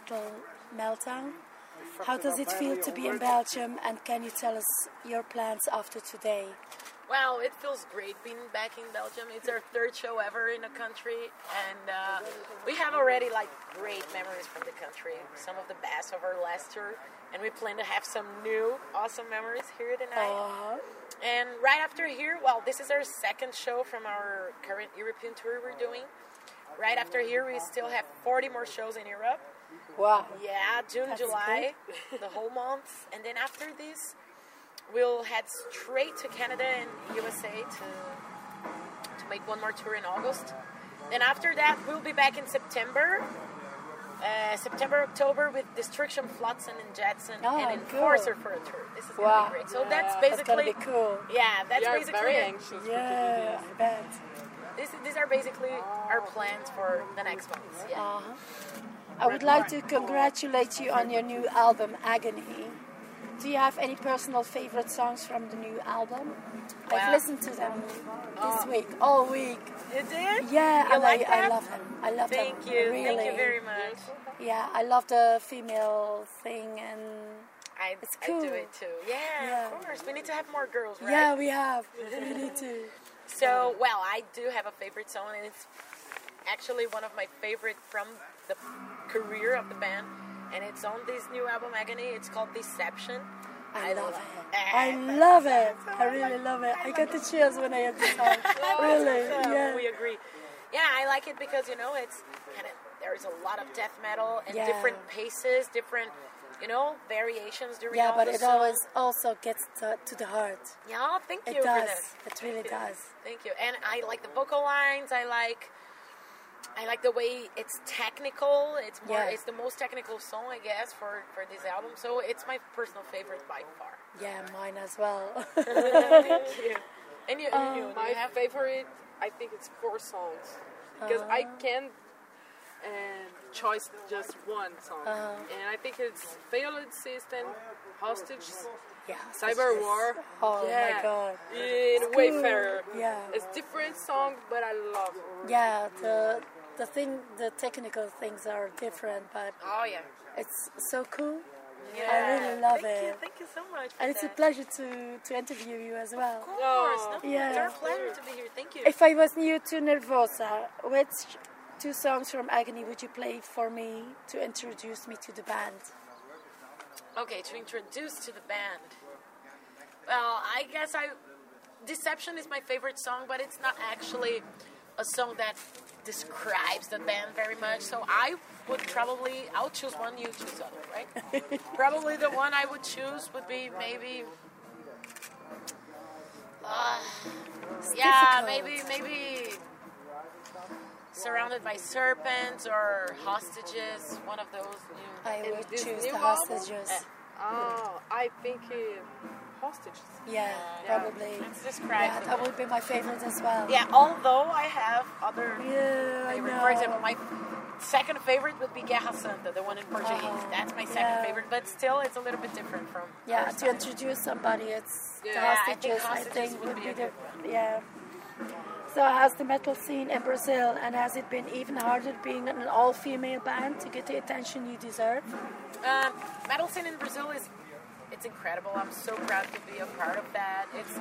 Metal Meltdown. How does it feel to be in Belgium, and can you tell us your plans after today? Well, it feels great being back in Belgium. It's our third show ever in the country, and uh, we have already like great memories from the country. Some of the best of our last tour, and we plan to have some new awesome memories here tonight. Uh-huh. And right after here, well, this is our second show from our current European tour we're doing. Right after here, we still have 40 more shows in Europe. Wow. Yeah, June, That's July, the whole month. And then after this, we'll head straight to Canada and USA to to make one more tour in August. Then after that, we'll be back in September. Uh, September, October with Destruction, Flotsam, and Jetsam, Oh, and cool. Enforcer for a tour. This is Wow. gonna be great. So that's That's gonna basically, be cool. yeah, that's We are basically very it. anxious. Yeah, I bet. This, these are basically our plans for the next months. Yeah. Uh-huh. I would like to congratulate you on your new album, Agony. Do you have any personal favorite songs from the new album? I've listened to them this week, all week. You did? Yeah, You and like I, I love them. I love Thank them. you. Really. Thank you very much. Yeah, I love the female thing and I, It's I do it too. Yeah, Yeah. of course. We need to have more girls, right? yeah, we have. We need to. So, well, I do have a favorite song, and it's actually one of my favorite from the career of the band, and it's on this new album, Agony. It's called Deception. I love lo- it. I love it. I really love it. I got the chills when I hear the song. Oh, really, So, yeah. We agree. Yeah, I like it because you know it's kind of there's a lot of death metal and Yeah. different paces, different you know variations during Yeah, all but it songs. always also gets to, to the heart. Yeah, thank you It for does. that. It really Thank you. does. Thank you. And I like the vocal lines. I like I like the way it's technical. It's more Yeah. it's the most technical song I guess for for this album. So it's my personal favorite by far. Yeah, mine as well. Thank you. And you, and you, um, My you have favorite, I think it's four songs because I uh-huh. can't um, choose just one song, and I think it's Failed System, Hostages, yeah. Cyber War. Oh yeah, my god. in cool. Wayfarer. Yeah. It's different song, but I love it. Yeah, the the thing, the technical things are different, but Oh yeah. it's so cool. Yeah. I really love Thank You. it. Thank you so much. For And it's a pleasure to, to interview you as well. Of course. Oh. No, Yeah. It's our pleasure to be here. Thank you. If I was new to Nervosa, which two songs from Agony would you play for me to introduce me to the band? Okay, to introduce to the band. Well, I guess I Deception is my favorite song, but it's not actually a song that describes the band very much. So I would probably I'll choose one, you choose other, right? probably the one I would choose would be maybe uh, yeah, difficult. maybe maybe Surrounded by Serpents or Hostages, one of those new I would choose new the album? hostages. Oh, I think uh, Hostages. Yeah, probably. It's described. Yeah, that would be my favorite as well. Yeah, although I have other Yeah, I know. For example, my second favorite would be Guerra Santa, the one in Portuguese. Uh-huh. That's my second Yeah. favorite, but still, it's a little bit different from. Yeah, to time. introduce somebody, it's the Yeah, I think hostages. I think, would would be be a the good yeah. So, how's the metal scene in Brazil, and has it been even harder being an all-female band to get the attention you deserve? Um, metal scene in Brazil is it's incredible. I'm so proud to be a part of that. It's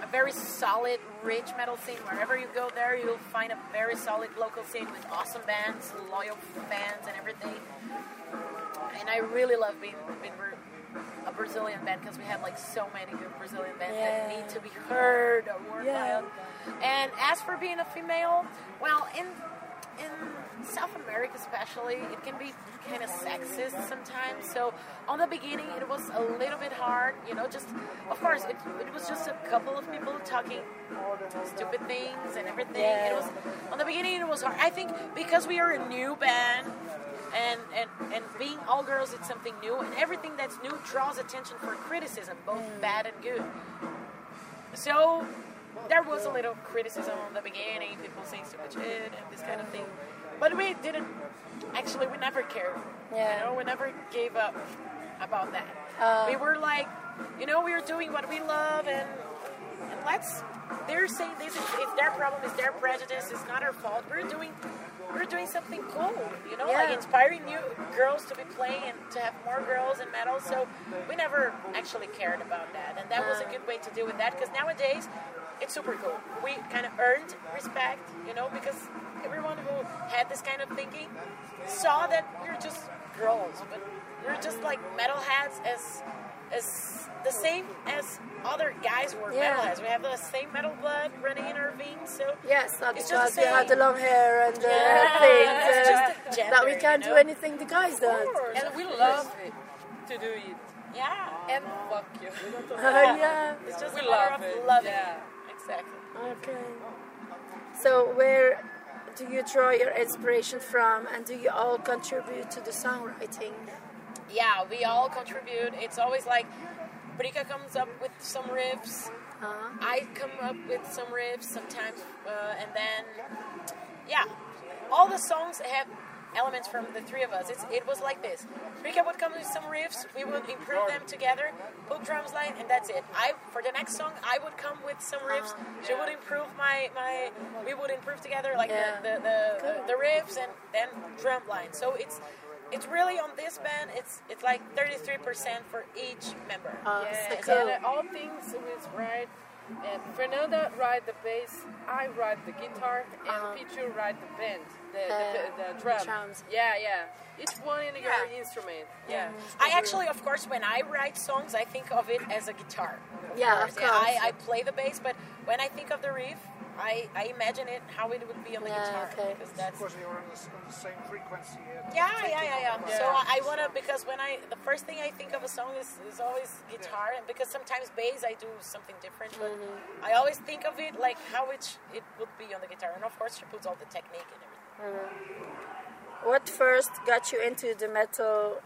a very solid, rich metal scene. Wherever you go there, you'll find a very solid local scene with awesome bands, loyal fans, and everything. And I really love being, being a Brazilian band because we have like so many good Brazilian bands that need to be heard or worked Yeah. out. And as for being a female, well, in in South America especially, it can be kind of sexist sometimes. So on the beginning, it was a little bit hard, you know. Just of course, it, it was just a couple of people talking stupid things and everything. Yeah. It was on the beginning, it was hard. I think because we are a new band. And, and, and being all girls, it's something new, and everything that's new draws attention for criticism, both bad and good. So there was a little criticism on the beginning, people saying stupid shit and this kind of thing. But we didn't actually we never cared. Yeah. You know, we never gave up about that. Uh. we were like, you know, we are doing what we love and and let's they're saying this is it's their problem, it's their prejudice, it's not our fault. We're doing we're doing something cool, you know, Yeah. like inspiring new girls to be playing and to have more girls in metal. So we never actually cared about that, and that was a ah. good way to deal with that because nowadays it's super cool. We kind of earned respect, you know, because everyone who had this kind of thinking saw that we are just girls, but we are just like metalheads as as the same as other guys who were Yeah. metalheads. We have the same metal blood running in our veins, so Yes, not It's because just we the have the long hair and the Yeah, things it's uh, just the that we can't you do anything the guys do. And we love it to do it. yeah. And fuck you. yeah. It's just We a love of it, loving yeah. it. Exactly. Okay. So where do you draw your inspiration from, and do you all contribute to the songwriting? Yeah, we all contribute. It's always like Prika comes up with some riffs. Uh, I come up with some riffs sometimes, uh, and then yeah, all the songs have elements from the three of us. It's, it was like this. Rika would come with some riffs, we would improve them together, put drums line, and that's it. I for the next song, I would come with some riffs. She would improve my my. We would improve together like Yeah. the, the, the, the riffs and then drum line. So it's. It's really on this band. It's it's like 33% for each member. uh, Yes, so cool. and uh, all things is right. And Fernanda ride the bass, I ride the guitar, and Uh-huh. Pitchu ride the band, the, the, the, the drums. drums. Yeah, yeah. Each one in Yeah. your instrument. Yeah. I actually, of course, when I write songs, I think of it as a guitar. Yeah, of Yeah, course. I, I play the bass, but when I think of the riff, I, I imagine it how it would be on the Yeah, guitar okay. because that's Because you're on the, on the same frequency. and yeah taking yeah yeah yeah. So I, I wanna because when I the first thing I think of a song is, is always guitar and because sometimes bass I do something different but Mm-hmm. I always think of it like how it sh- it would be on the guitar and of course she puts all the technique and everything. What first got you into the metal?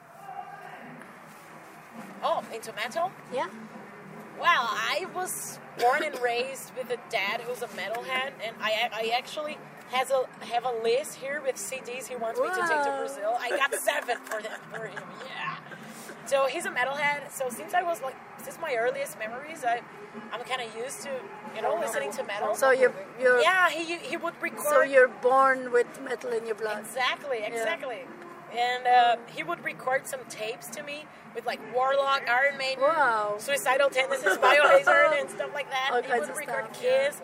Oh, into metal? Yeah. Well, I was born and raised with a dad who's a metalhead, and I, I actually has a have a list here with CDs he wants me to take to Brazil. I got seven for them for him. Yeah. So he's a metalhead. So since I was like since my earliest memories, I I'm kind of used to you know listening to metal. So you you're yeah, he he would record. so you're born with metal in your blood. Exactly, exactly. And uh, he would record some tapes to me with like Warlock, Iron Maiden. Suicidal Tendencies, Biohazard, and stuff like that. All he would record stuff, Kiss.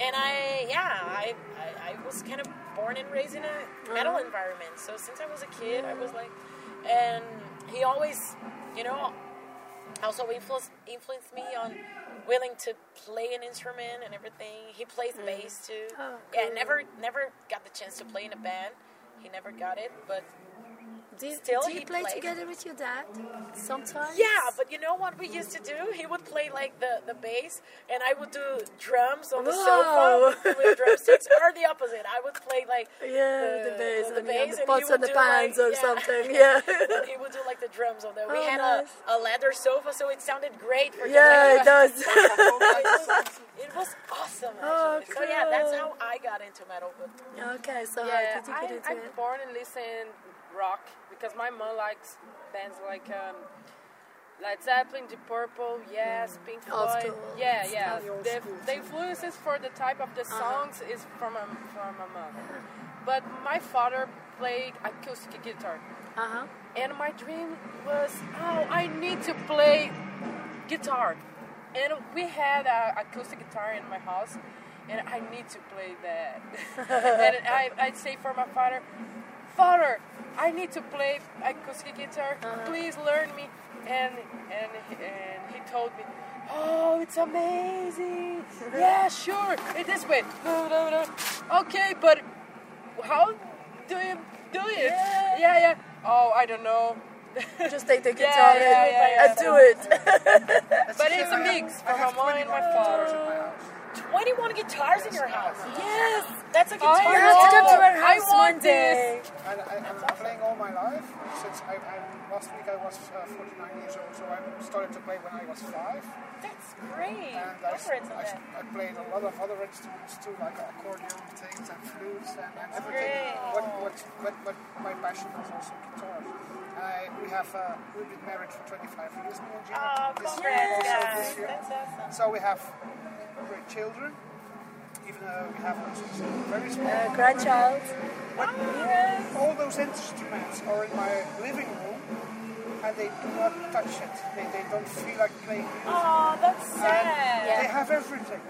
And I, yeah, I, I, I was kind of born and raised in a metal Uh-huh. environment. So since I was a kid, I was like, and he always, you know, also influenced influenced me on willing to play an instrument and everything. He plays bass too. Oh, Yeah, never never got the chance to play in a band. He never got it, but Do you, Still, do you he play plays. together with your dad sometimes? yeah, but you know what we used to do? He would play like the, the bass, and I would do drums on the Wow. sofa with drumsticks, or the opposite. I would play like Yeah, the- the bass, the I mean, bass, the and he pots would and the pans like- or yeah. something. Yeah. and he would do like the drums on there. We Oh, had nice. a, a leather sofa, so it sounded great for yeah, it does. Oh, it was awesome. Oh, Actually. So yeah, that's how I got into metal. But okay, so how Yeah, did you get I, into I'm it? born and listen rock because my mom likes bands like um, Led Zeppelin, Deep Purple, yes, Pink Old Floyd. school. Yeah, yeah. the The, school the influences for the type of the Uh-huh. songs is from a, from my mom. But my father played acoustic guitar, Uh huh. and my dream was, oh, I need to play guitar. And we had an acoustic guitar in my house, and I need to play that. and I, I'd say for my father, Father, I need to play acoustic guitar. Uh-huh. Please learn me. And and and he told me, Oh, it's amazing. yeah, sure. It this way. No, no, no. Okay, but how do you do it? Yeah, yeah. Oh, I don't know. Just take the Yeah, guitar yeah, and, yeah, yeah. and do it. But it's a mix I from have my mom and my 21 guitars do you want house. 21 guitars in your house. yes. That's a guitar. You have to come to our I house want one day. And I, I'm playing all my life. Since I, I, last week I was uh, 49 years old, so I started to play when I was five. That's great. And I, I. I played a lot of other instruments too, like accordion things and flutes and, and everything. great. What, what, what, what my passion was also guitar. I, we have uh, we've been married for 25 years, me and Gina. Oh, this congrats, also guys. this year. That's awesome. So we have great children. even uh, we have a s- very small. Uh, grandchild. All those instruments are in my living room, and they do not touch it. They, they don't feel like playing music. Oh, that's sad. Yeah. They have everything.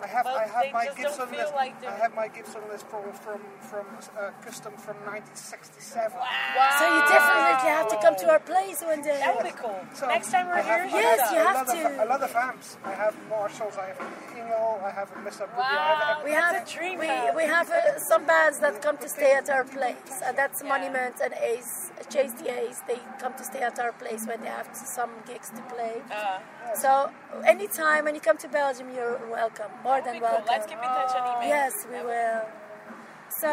I have But I have my just Gibson don't Les, like I have my Gibson Les Paul from from uh, custom from 1967. Wow! So you definitely have to come to our place one day. That would be cool. So Next time we're I here, I Yes, have you a have to. Of, a lot of amps. I have Marshalls. I have ENGL. I have Mesa Boogie. I Wow. have We have a dream we, we have uh, some bands that come to stay at our place, and that's Yeah. Monument and Ace, Chase the Ace. They come to stay at our place when they have some gigs to play. Uh, So anytime when you come to Belgium, you're welcome, more than be cool. welcome. Let's keep in touch on email. Yes, we will. So,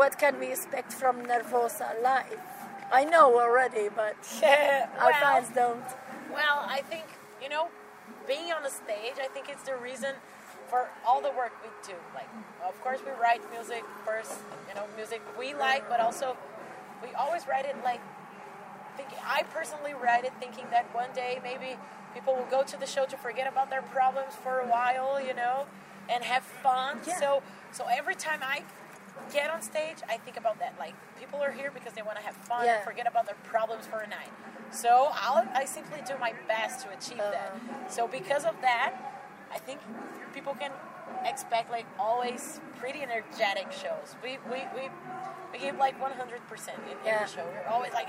what can we expect from Nervosa live? I know already, but our Well- fans don't. Well, I think, you know, being on the stage, I think it's the reason for all the work we do. Like, of course, we write music first, you know, music we like, but also we always write it like, thinking, I personally write it thinking that one day maybe people will go to the show to forget about their problems for a while, you know, and have fun. Yeah. So, so every time I get on stage, I think about that. Like, people are here because they want to have fun Yeah. and forget about their problems for a night. So I'll, I simply do my best to achieve that. Oh. So because of that, I think people can expect like always pretty energetic shows. We we, we, we gave like 100% in Yeah. every show. We're always like,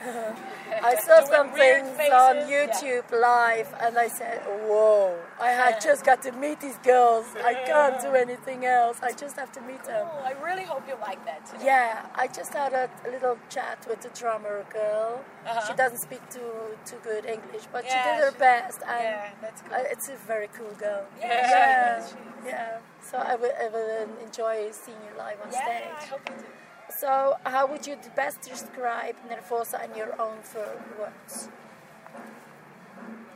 I saw some things on yeah. YouTube live, and I said, "Whoa! I had Yeah. just got to meet these girls. I can't do anything else. I just have to meet them." oh, I really hope you like that today. Yeah, I just had a, a little chat with the drummer girl. Uh-huh. She doesn't speak too too good English, but she did her she- best, and Yeah, that's cool. uh, it's a very cool girl. Yeah, yeah, she yeah. So I will, I will enjoy seeing you live on yeah, I stage. hope you do. So, how would you best describe Nervosa in your own words?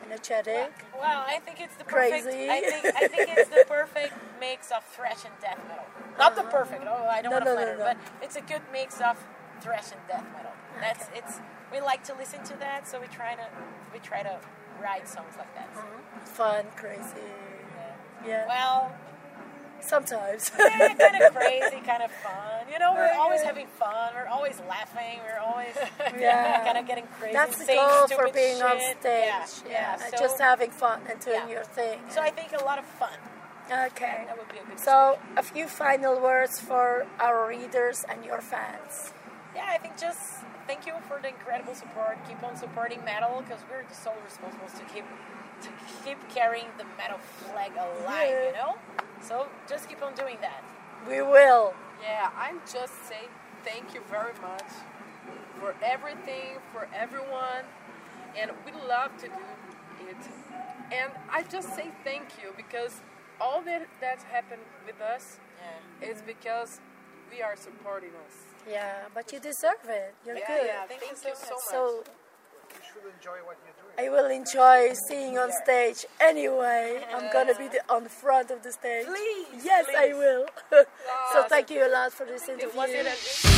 Energetic. Well, I think it's the Crazy. perfect. I think I think it's the perfect mix of thrash and death metal. Not the perfect. Oh, I don't No, want to no, flatter, no. but it's a good mix of thrash and death metal. That's it's. We like to listen to that, so we try to we try to write songs like that. Mm-hmm. Fun, crazy. Yeah. Well, Sometimes. yeah, kind of crazy, kind of fun. You know, we're always having fun. We're always laughing. We're always Yeah. kind of getting crazy. That's the goal for being on stage. Yeah, Yeah, yeah. Uh, so, just having fun and doing your thing. so I think a lot of fun. okay. That would be a good. So, a few final words for our readers and your fans. yeah, I think just thank you for the incredible support. Keep on supporting metal because we're the sole responsible to keep to keep carrying the metal flag alive. Yeah. You know, so just keep on doing that. We will. Yeah, I'm just saying thank you very much for everything, for everyone, and we love to do it. And I just say thank you because all that that's happened with us Yeah. is because we are supporting us. Yeah, but you deserve it. You're Yeah, good. yeah, Thank thank, you you so so much. much. So, You should enjoy what you're doing. I will enjoy seeing on stage anyway. I'm gonna be the, on the front of the stage. Please, Yes, I please. will. so thank you a lot for this interview. it a good?